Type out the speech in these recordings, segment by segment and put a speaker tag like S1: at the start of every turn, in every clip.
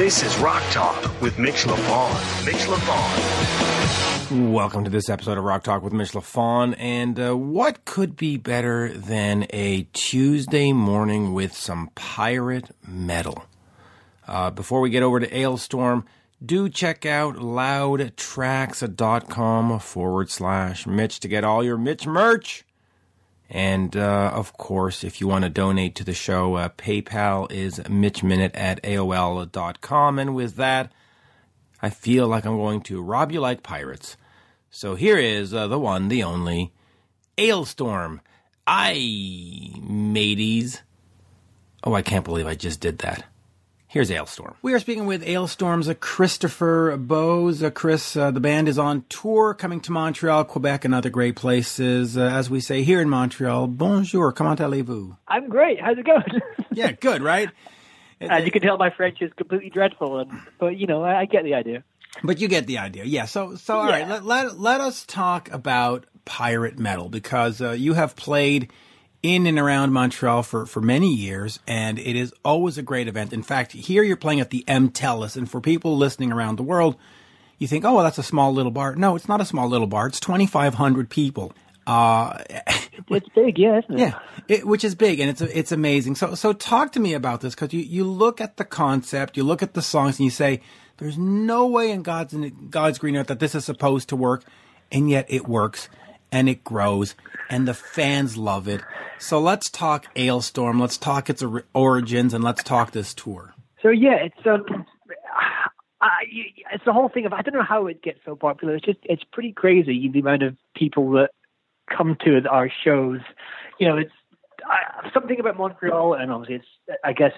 S1: This is Rock Talk with Mitch LaFon. Mitch LaFon.
S2: Welcome to this episode of Rock Talk with Mitch LaFon. And uh, what could be better than a Tuesday morning with some pirate metal? Uh, before we get over to Alestorm, do check out loudtracks.com forward slash Mitch to get all your Mitch merch. And uh, of course, if you want to donate to the show, uh, PayPal is mitchminute at AOL.com. And with that, I feel like I'm going to rob you like pirates. So here is uh, the one, the only Alestorm. I, mateys. Oh, Aye can't believe I just did that. Here's Alestorm. We are speaking with Alestorm's uh, Christopher Bowes. Uh, Chris, uh, the band is on tour coming to Montreal, Quebec, and other great places. Uh, as we say here in Montreal, bonjour, comment allez-vous?
S3: I'm great. How's it going?
S2: yeah, good, right?
S3: As you can tell, my French is completely dreadful, and, but you know, I, I get the idea.
S2: But you get the idea, yeah. So, so all
S3: Yeah.
S2: right, let, let let us talk about pirate metal because uh, you have played in and around Montreal for for many years, and it is always a great event. In fact, here you're playing at the M Telus, and for people listening around the world, you think, oh, well, that's a small little bar. No, it's not a small little bar. It's 2,500 people. Uh,
S3: It's big, yeah, isn't it?
S2: yeah, it, which is big and it's it's amazing. So so talk to me about this because you you look at the concept, you look at the songs, and you say, "There's no way in God's in God's green earth that this is supposed to work," and yet it works and it grows and the fans love it. So let's talk Alestorm. Let's talk its origins and let's talk this tour.
S3: So yeah, it's um, it's the whole thing of I don't know how it gets so popular. It's just it's pretty crazy the amount of people that come to our shows. You know, it's I, something about Montreal, and obviously it's I guess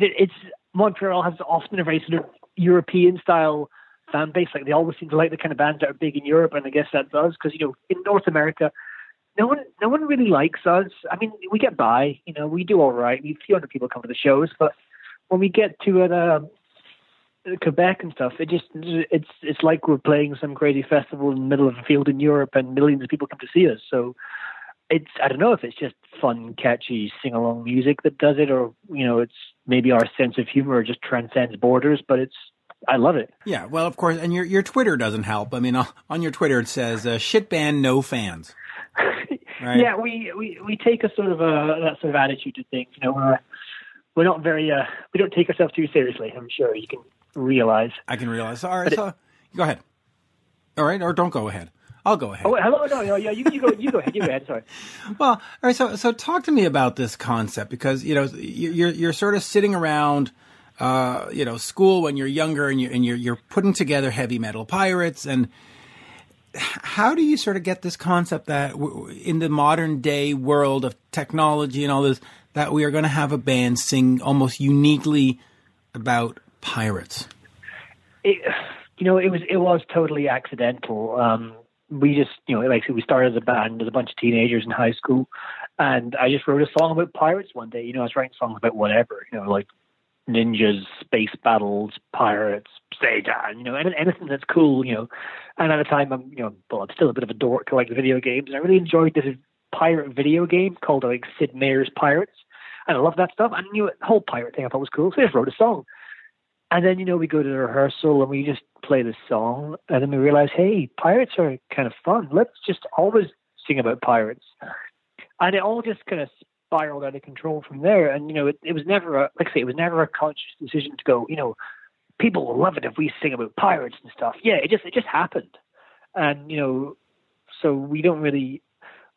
S3: it's Montreal has often a very sort of European style fan base. Like they always seem to like the kind of bands that are big in Europe, and I guess that does because you know in North America. No one, no one really likes us. I mean, we get by, you know, we do all right. We a few hundred people come to the shows, but when we get to it, uh, Quebec and stuff, it just it's it's like we're playing some crazy festival in the middle of a field in Europe, and millions of people come to see us. So it's I don't know if it's just fun, catchy, sing along music that does it, or you know, it's maybe our sense of humor just transcends borders. But it's I love it.
S2: Yeah, well, of course, and your your Twitter doesn't help. I mean, on your Twitter it says uh, "shit band, no fans." Right.
S3: Yeah, we, we we take a sort of a that sort of attitude to things. You know, we're we're not very uh we don't take ourselves too seriously. I'm sure you can realize.
S2: I can realize. All right, so go ahead. All right, or don't go ahead. I'll go ahead.
S3: Oh, wait, hello, no, no, yeah, you, you go, you go ahead, you go ahead. Sorry.
S2: Well, all right. So, so talk to me about this concept because you know you're you're sort of sitting around, uh, you know, school when you're younger and you're, and you're you're putting together heavy metal pirates and how do you sort of get this concept that w- in the modern day world of technology and all this that we are going to have a band sing almost uniquely about pirates?
S3: it, you know, it was it was totally accidental. Um, we just, you know, like we started as a band as a bunch of teenagers in high school, and I just wrote a song about pirates one day. You know, I was writing songs about whatever, you know, like ninjas, space battles, pirates, Satan, you know, anything that's cool, you know. And at the time, I'm, you know, well, I'm still a bit of a dork who likes video games, and I really enjoyed this pirate video game called like Sid Meier's Pirates, and I love that stuff. You know, the whole pirate thing I thought was cool, so I just wrote a song. And then, you know, we go to the rehearsal and we just play the song. And then we realize, hey, pirates are kind of fun. Let's just always sing about pirates. And it all just kind of spiraled out of control from there. And, you know, it, it was never, a, like I say, it was never a conscious decision to go, you know, people will love it if we sing about pirates and stuff. Yeah, it just, it just happened. And, you know, so we don't really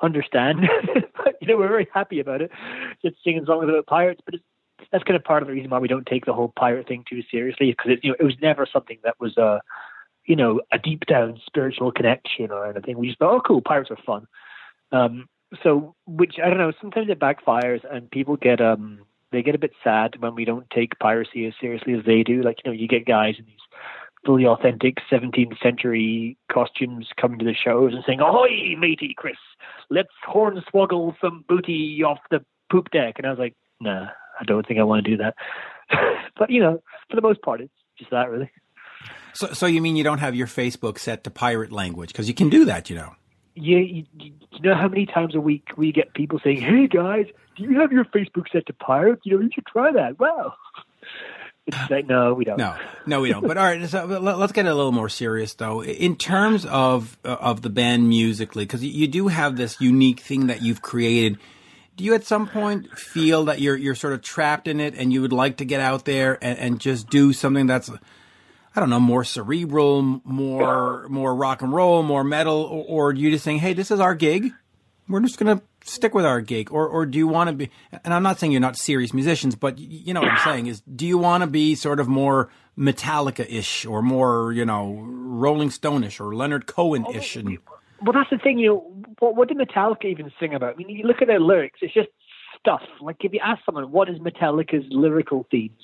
S3: understand. but, you know, we're very happy about it, just singing songs about pirates. But that's kind of part of the reason why we don't take the whole pirate thing too seriously, because it, you know, it was never something that was a, you know, a deep down spiritual connection or anything. We just thought, oh, cool, pirates are fun. Um, so, which I don't know, sometimes it backfires and people get um they get a bit sad when we don't take piracy as seriously as they do. Like you know, you get guys in these fully authentic 17th century costumes coming to the shows and saying, "Ahoy, matey, Chris, let's hornswoggle some booty off the poop deck." And I was like, "Nah, I don't think I want to do that." but you know, for the most part, it's just that really.
S2: So, so you mean you don't have your Facebook set to pirate language because you can do that, you know?
S3: You, you, you know how many times a week we get people saying, "Hey guys, do you have your Facebook set to pirate? You know, you should try that." Wow. It's like, no, we don't.
S2: No, no, we don't. But all right, so let's get a little more serious though. In terms of uh, of the band musically, because you do have this unique thing that you've created. Do you at some point feel that you're you're sort of trapped in it, and you would like to get out there and, and just do something that's I don't know, more cerebral, more more rock and roll, more metal, or, or you just saying, "Hey, this is our gig. We're just gonna stick with our gig," or or do you want to be? And I'm not saying you're not serious musicians, but you know what I'm saying is, do you want to be sort of more Metallica-ish, or more you know Rolling Stone-ish, or Leonard Cohen-ish? And...
S3: Well, that's the thing. You know, what, what did Metallica even sing about? I mean, you look at their lyrics; it's just stuff. Like if you ask someone, what is Metallica's lyrical themes?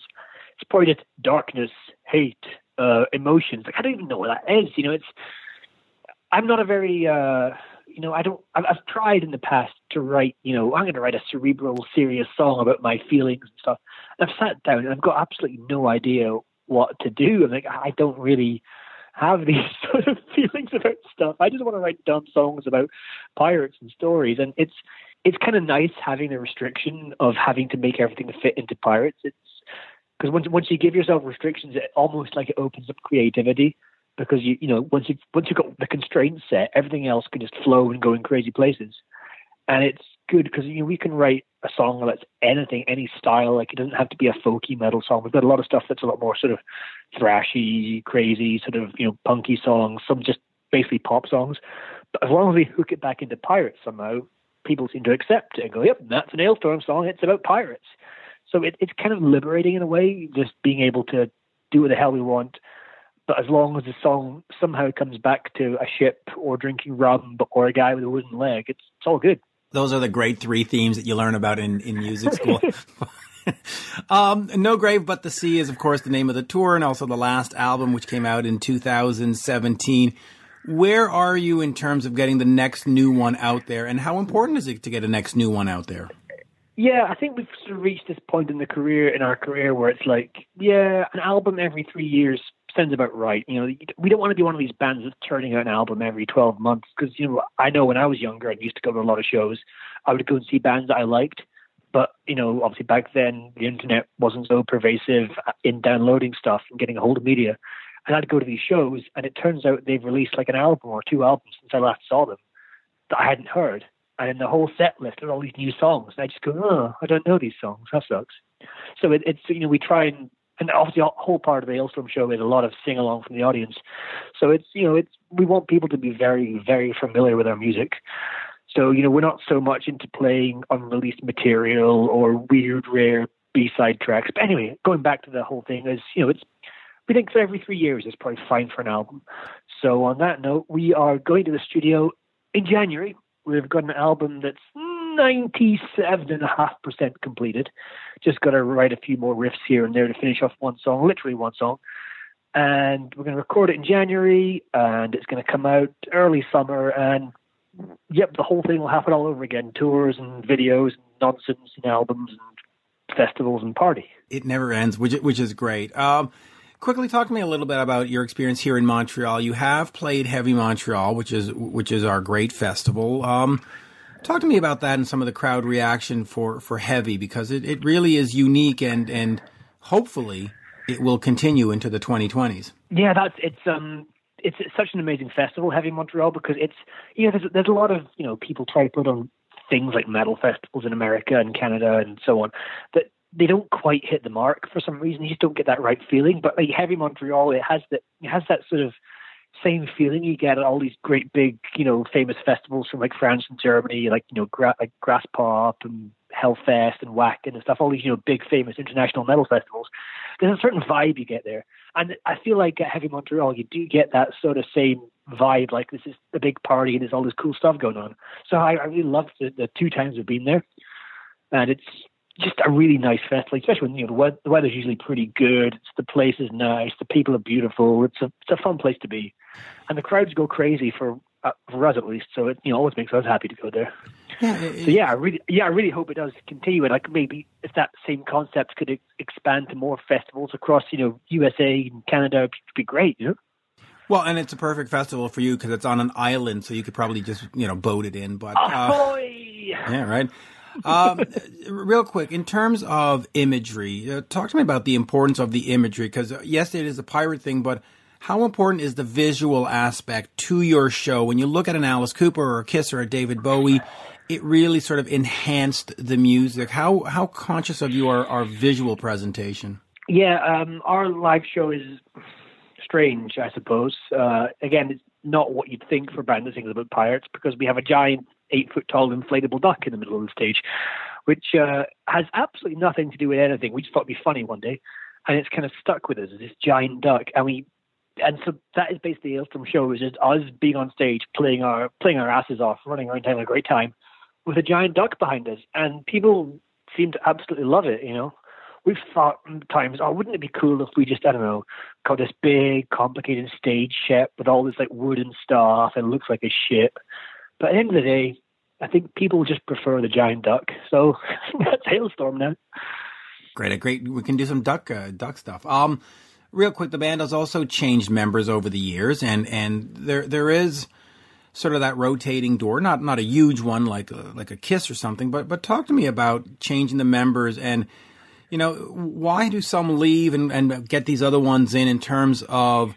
S3: It's probably just darkness, hate, uh, emotions. Like I don't even know what that is. You know, it's I'm not a very uh, you know I don't I've, I've tried in the past to write you know I'm going to write a cerebral, serious song about my feelings and stuff. And I've sat down and I've got absolutely no idea what to do. I'm like I don't really have these sort of feelings about stuff. I just want to write dumb songs about pirates and stories, and it's it's kind of nice having the restriction of having to make everything fit into pirates. It's because once once you give yourself restrictions, it almost like it opens up creativity because you you know once you once you've got the constraints set, everything else can just flow and go in crazy places, and it's good because you know we can write a song that's anything, any style. Like it doesn't have to be a folky metal song. We've got a lot of stuff that's a lot more sort of thrashy, crazy, sort of you know punky songs. Some just basically pop songs. But as long as we hook it back into pirates somehow, people seem to accept it and go, "Yep, that's an Alestorm song. It's about pirates." So it, it's kind of liberating in a way, just being able to do what the hell we want. But as long as the song somehow comes back to a ship or drinking rum or a guy with a wooden leg, it's, it's all good.
S2: Those are the great three themes that you learn about in, in music school. um, no Grave But the Sea is, of course, the name of the tour and also the last album, which came out in 2017. Where are you in terms of getting the next new one out there, and how important is it to get a next new one out there?
S3: Yeah, I think we've sort of reached this point in the career in our career where it's like, yeah, an album every three years sounds about right. You know, we don't want to be one of these bands that's turning out an album every twelve months because you know I know when I was younger and used to go to a lot of shows, I would go and see bands that I liked, but you know, obviously back then the internet wasn't so pervasive in downloading stuff and getting a hold of media. And I'd go to these shows, and it turns out they've released like an album or two albums since I last saw them that I hadn't heard and in the whole set list are all these new songs. And I just go, oh, I don't know these songs. That sucks. So it, it's you know we try and and obviously the whole part of the Alestorm show is a lot of sing along from the audience. So it's you know it's we want people to be very very familiar with our music. So you know we're not so much into playing unreleased material or weird rare B side tracks. But anyway, going back to the whole thing is you know it's we think every three years is probably fine for an album. So on that note, we are going to the studio in January We've got an album that's 97.5% completed. Just got to write a few more riffs here and there to finish off one song, literally one song. And we're going to record it in January, and it's going to come out early summer. And yep, the whole thing will happen all over again tours and videos and nonsense and albums and festivals and party.
S2: It never ends, which, which is great. Um, quickly talk to me a little bit about your experience here in Montreal. You have played Heavy Montreal, which is which is our great festival. Um, talk to me about that and some of the crowd reaction for, for Heavy because it, it really is unique and and hopefully it will continue into the 2020s.
S3: Yeah, that's it's um it's, it's such an amazing festival, Heavy Montreal, because it's you know there's there's a lot of you know people try to put on things like metal festivals in America and Canada and so on that they don't quite hit the mark for some reason. You just don't get that right feeling. But like Heavy Montreal, it has that it has that sort of same feeling you get at all these great big, you know, famous festivals from like France and Germany, like you know, gra- like Graspop and Hellfest and Wacken and stuff. All these you know big famous international metal festivals. There's a certain vibe you get there, and I feel like at Heavy Montreal you do get that sort of same vibe. Like this is a big party and there's all this cool stuff going on. So I, I really loved the, the two times we've been there, and it's just a really nice festival, especially when you know the, weather, the weather's usually pretty good. It's, the place is nice, the people are beautiful. It's a it's a fun place to be, and the crowds go crazy for uh, for us at least. So it you know always makes us happy to go there. Yeah, it, so yeah, I really yeah I really hope it does continue, and like maybe if that same concept could expand to more festivals across you know USA and Canada, it'd be great. You know.
S2: Well, and it's a perfect festival for you because it's on an island, so you could probably just you know boat it in. But
S3: uh,
S2: yeah, right. Um, real quick, in terms of imagery, uh, talk to me about the importance of the imagery because uh, yes, it is a pirate thing, but how important is the visual aspect to your show? When you look at an Alice Cooper or a Kiss or a David Bowie, it really sort of enhanced the music. How how conscious of you are our visual presentation?
S3: Yeah, um, our live show is strange, I suppose. Uh, again, it's not what you'd think for a band that sings about pirates because we have a giant eight foot tall inflatable duck in the middle of the stage, which uh, has absolutely nothing to do with anything. We just thought it'd be funny one day, and it's kind of stuck with us as this giant duck, and we. And so that is basically the Alestorm show, is just us being on stage, playing our playing our asses off, running around having a great time, with a giant duck behind us, and people seem to absolutely love it. You know, we've thought times, oh, wouldn't it be cool if we just, I don't know, got this big, complicated stage ship with all this like wooden stuff and looks like a ship. But at the end of the day, I think people just prefer the giant duck. So that's Alestorm now.
S2: Great, a great. We can do some duck uh, duck stuff. Um, real quick, the band has also changed members over the years, and and there there is sort of that rotating door, not not a huge one like a, like a Kiss or something, but but talk to me about changing the members and you know why do some leave and, and get these other ones in in terms of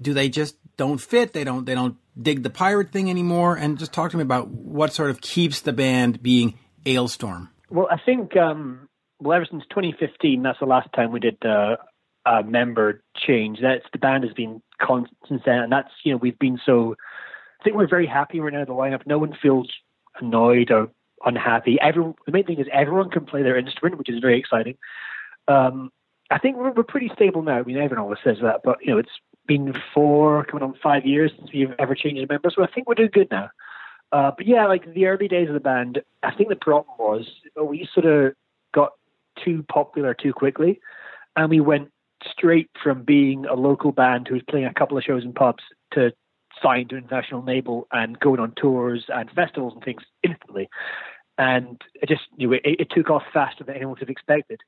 S2: do they just don't fit they don't they don't dig the pirate thing anymore and just talk to me about what sort of keeps the band being Alestorm.
S3: Well, I think um, well ever since 2015, that's the last time we did uh, a member change. That's the band has been constant since then, and that's you know we've been so I think we're very happy right now the lineup. No one feels annoyed or unhappy. Everyone, the main thing is everyone can play their instrument, which is very exciting. Um, I think we're, we're pretty stable now. I mean, everyone always says that, but you know, it's been four, coming on five years since we've ever changed a member, so I think we're doing good now. Uh, but yeah, like the early days of the band, I think the problem was we sort of got too popular too quickly, and we went straight from being a local band who was playing a couple of shows in pubs to signed to an international label and going on tours and festivals and things instantly. And it just, you know, it, it took off faster than anyone would have expected.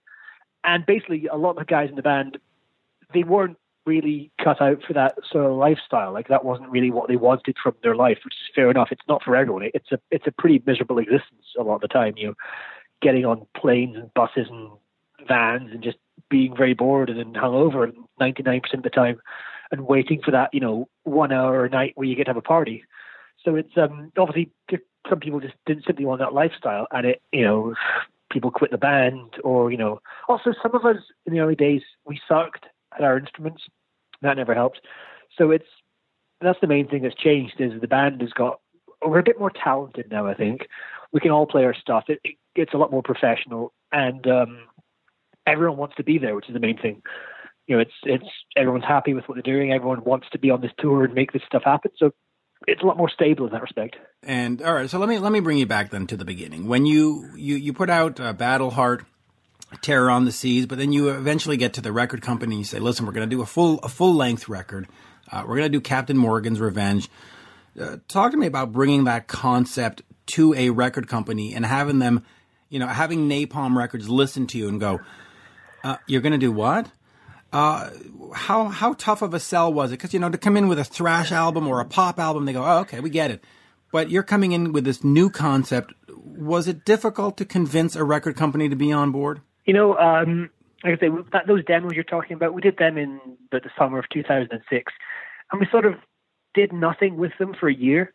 S3: And basically, a lot of the guys in the band, they weren't really cut out for that sort of lifestyle. Like that wasn't really what they wanted from their life, which is fair enough. It's not for everyone. It's a it's a pretty miserable existence a lot of the time. You know, getting on planes and buses and vans and just being very bored and hungover 99% of the time and waiting for that, you know, one hour a night where you get to have a party. So it's um, obviously some people just didn't simply want that lifestyle, and it, you know, people quit the band, or you know, also some of us in the early days we sucked at our instruments. That never helped. So it's that's the main thing that's changed is the band has got we're a bit more talented now. I think we can all play our stuff. It, it gets a lot more professional, and um, everyone wants to be there, which is the main thing you know, it's it's everyone's happy with what they're doing. Everyone wants to be on this tour and make this stuff happen. So it's a lot more stable in that respect.
S2: And all right, so let me let me bring you back then to the beginning. When you you you put out uh, Battle Heart, Terror on the Seas, but then you eventually get to the record company and you say, "Listen, we're going to do a full a full length record. Uh, we're going to do Captain Morgan's Revenge." Uh, talk to me about bringing that concept to a record company and having them, you know, having Napalm Records listen to you and go, uh, "You're going to do what?" Uh, how how tough of a sell was it? Because you know to come in with a thrash album or a pop album, they go, "Oh, okay, we get it." But you're coming in with this new concept. Was it difficult to convince a record company to be on board?
S3: You know, um, like I say, that, those demos you're talking about, we did them in the, the summer of 2006, and we sort of did nothing with them for a year.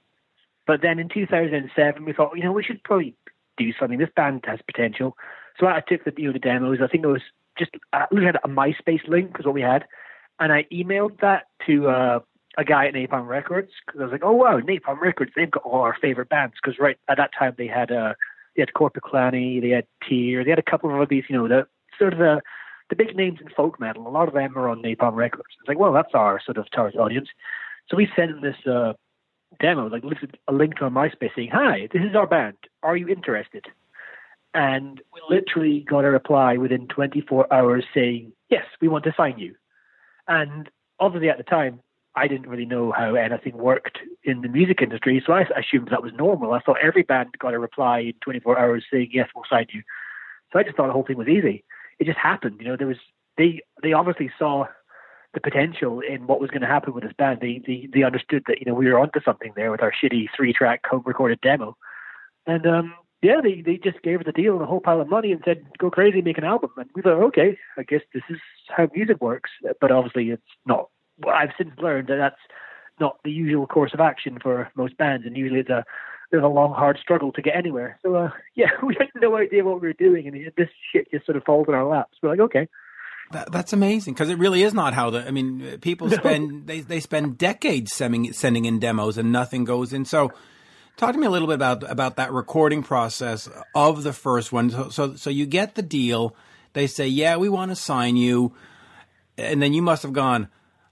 S3: But then in 2007, we thought, you know, we should probably do something. This band has potential. So I took the you know the demos. I think it was just uh, we had a MySpace link because what we had, and I emailed that to uh, a guy at Napalm Records because I was like, oh wow, Napalm Records, they've got all our favorite bands because right at that time they had uh they had Korpiklaani, they had Tyr, they had a couple of these, you know, the sort of the the big names in folk metal. A lot of them are on Napalm Records. It's like, well, that's our sort of target audience. So we sent them this uh, demo, like a link to our MySpace saying, "Hi, this is our band. Are you interested?" And we literally got a reply within 24 hours saying, yes, we want to sign you. And obviously at the time, I didn't really know how anything worked in the music industry, so I assumed that was normal. I thought every band got a reply in 24 hours saying, yes, we'll sign you. So I just thought the whole thing was easy. It just happened. You know, there was, they, they obviously saw the potential in what was going to happen with this band. They, they, they understood that, you know, we were onto something there with our shitty three track home recorded demo. And, um, yeah, they they just gave us a deal and a whole pile of money and said go crazy, make an album. And we thought, okay, I guess this is how music works. But obviously, it's not. Well, I've since learned that that's not the usual course of action for most bands, and usually it's a there's a long, hard struggle to get anywhere. So uh, yeah, we had no idea what we were doing, and this shit just sort of falls in our laps. We're like, okay.
S2: That, that's amazing because it really is not how the. I mean, people spend they they spend decades sending sending in demos and nothing goes in. So, talk to me a little bit about about that recording process of the first one. So so, so you get the deal. They say, yeah, we want to sign you, and then you must have gone,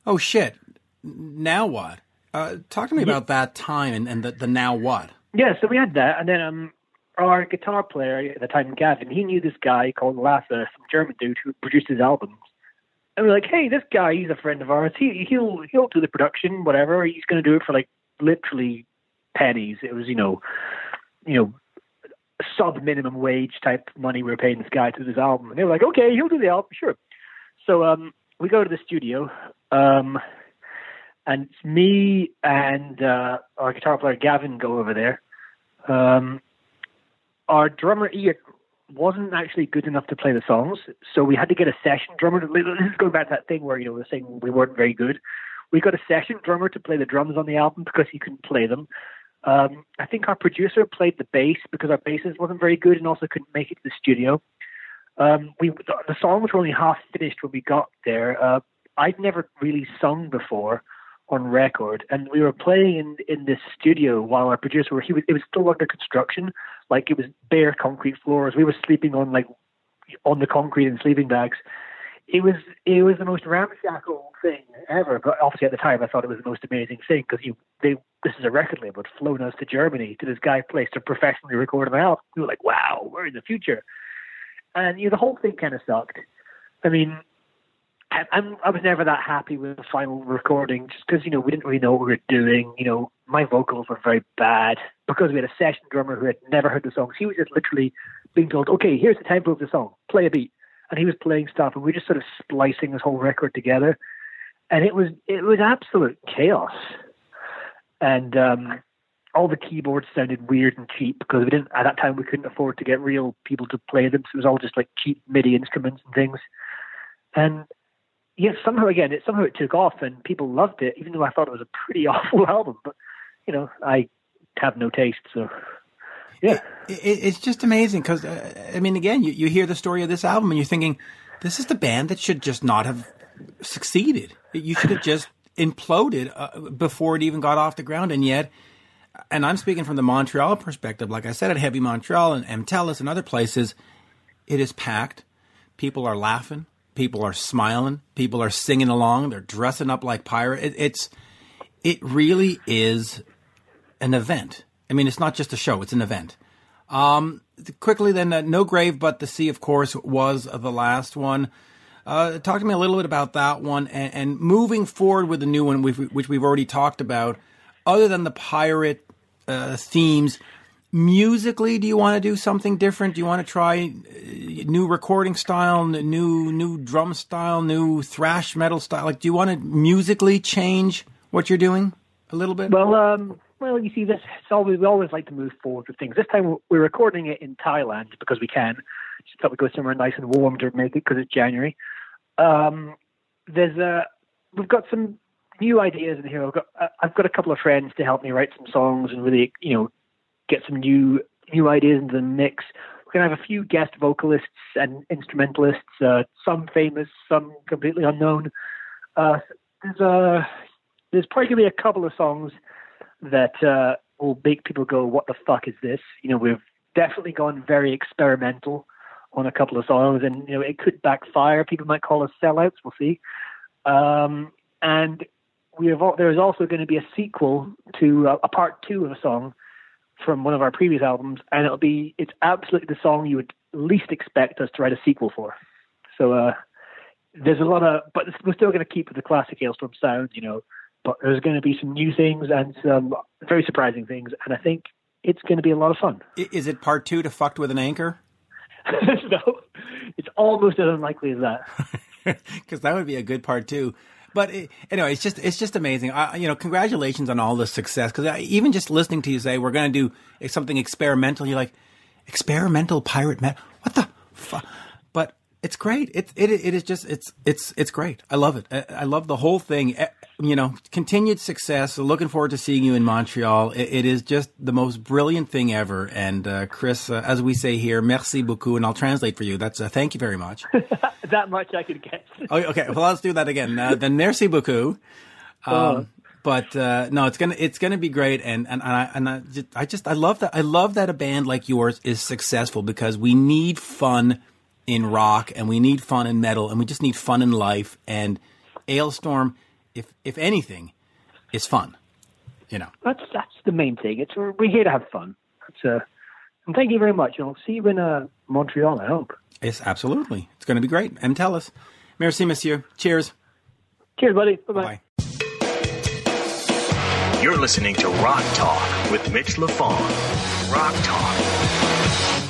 S2: oh shit, now what? Uh, talk to me yeah. about that time and, and the, the now what.
S3: Yeah, so we had that, and then um, our guitar player at the time, Gavin, he knew this guy called Lasse, some German dude who produced his albums. And we're like, hey, this guy, he's a friend of ours. He he'll he'll do the production, whatever. He's going to do it for like literally pennies. It was you know, you know, sub minimum wage type money we were paying this guy to do this album. And they were like, okay, he'll do the album, sure. So um, we go to the studio. Um, and it's me and uh, our guitar player Gavin go over there. Um, our drummer Ian wasn't actually good enough to play the songs, so we had to get a session drummer. This is going back to that thing where you know we are saying we weren't very good. We got a session drummer to play the drums on the album because he couldn't play them. Um, I think our producer played the bass because our bassist wasn't very good and also couldn't make it to the studio. Um, we the songs were only half finished when we got there. Uh, I'd never really sung before, on record, and we were playing in in this studio while our producer he was it was still under construction, like it was bare concrete floors. We were sleeping on like on the concrete in sleeping bags. It was it was the most ramshackle thing ever. But obviously at the time I thought it was the most amazing thing because you they this is a record label had flown us to Germany to this guy place to professionally record an album. We were like, wow, we're in the future. And you know the whole thing kind of sucked. I mean, I'm, I was never that happy with the final recording just because, you know, we didn't really know what we were doing. You know, my vocals were very bad because we had a session drummer who had never heard the songs. He was just literally being told, okay, here's the tempo of the song, play a beat. And he was playing stuff and we were just sort of splicing this whole record together. And it was, it was absolute chaos. And, um, all the keyboards sounded weird and cheap because we didn't, at that time, we couldn't afford to get real people to play them. So it was all just like cheap MIDI instruments and things. And yet somehow again it somehow it took off and people loved it, even though I thought it was a pretty awful album. But you know, I have no taste, so yeah.
S2: It, it, it's just amazing because uh, I mean, again, you, you hear the story of this album and you're thinking, this is the band that should just not have succeeded. You should have just imploded uh, before it even got off the ground, and yet. And I'm speaking from the Montreal perspective. Like I said, at Heavy Montreal and MTELUS and other places, it is packed. People are laughing. People are smiling. People are singing along. They're dressing up like pirates. It, it's it really is an event. I mean, it's not just a show; it's an event. Um, quickly, then, uh, no grave but the sea. Of course, was the last one. Uh, talk to me a little bit about that one, and, and moving forward with the new one, which we've already talked about. Other than the pirate uh, themes, musically do you want to do something different? Do you want to try uh, new recording style new new drum style new thrash metal style? Like do you want to musically change what you're doing a little bit?
S3: Well um well you see this it's always we always like to move forward with things. This time we're recording it in thailand because we can. Just thought we'd go somewhere nice and warm to make it because it's january. Um there's a we've got some new ideas in here. I've got I've got a couple of friends to help me write some songs and really you know get some new new ideas into the mix. We're going to have a few guest vocalists and instrumentalists, uh, some famous, some completely unknown. Uh, there's a there's probably going to be a couple of songs that uh, will make people go, "What the fuck is this?" You know, we've definitely gone very experimental on a couple of songs, and you know, it could backfire. People might call us sellouts. We'll see. Um, and we have there is also going to be a sequel to uh, a part two of a song from one of our previous albums, and it'll be it's absolutely the song you would least expect us to write a sequel for. So uh, there's a lot of, but we're still going to keep the classic Alestorm sound, you know. But there's going to be some new things and some very surprising things, and I think it's going to be a lot of fun.
S2: Is it part two to fucked with an anchor?
S3: no, it's almost as unlikely as that.
S2: Because that would be a good part two. But it, anyway, it's just it's just amazing. I, you know, congratulations on all the success. Because uh, even just listening to you say we're going to do something experimental, you're like, experimental pirate metal. What the? Fu-? But it's great. It, it it is just it's it's it's great. I love it. I, I love the whole thing. You know, continued success. Looking forward to seeing you in Montreal. It, it is just the most brilliant thing ever. And uh, Chris, uh, as we say here, merci beaucoup, and I'll translate for you. That's uh, thank you very much.
S3: that much I could get.
S2: oh, okay, well let's do that again. Uh, then merci beaucoup. Um, but uh, no, it's gonna it's gonna be great, and and, and I and I just, I just I love that I love that a band like yours is successful because we need fun in rock and we need fun in metal and we just need fun in life and Alestorm, if if anything, is fun. You know,
S3: That's that's the main thing. It's we're here to have fun. That's uh, and thank you very much. And I'll see you in uh, Montreal. I hope.
S2: Yes, absolutely it's going to be great. And tell us, merci, monsieur. Cheers.
S3: Cheers, buddy. Bye bye.
S2: Bye.
S1: You're listening to Rock Talk with Mitch LaFon. Rock Talk.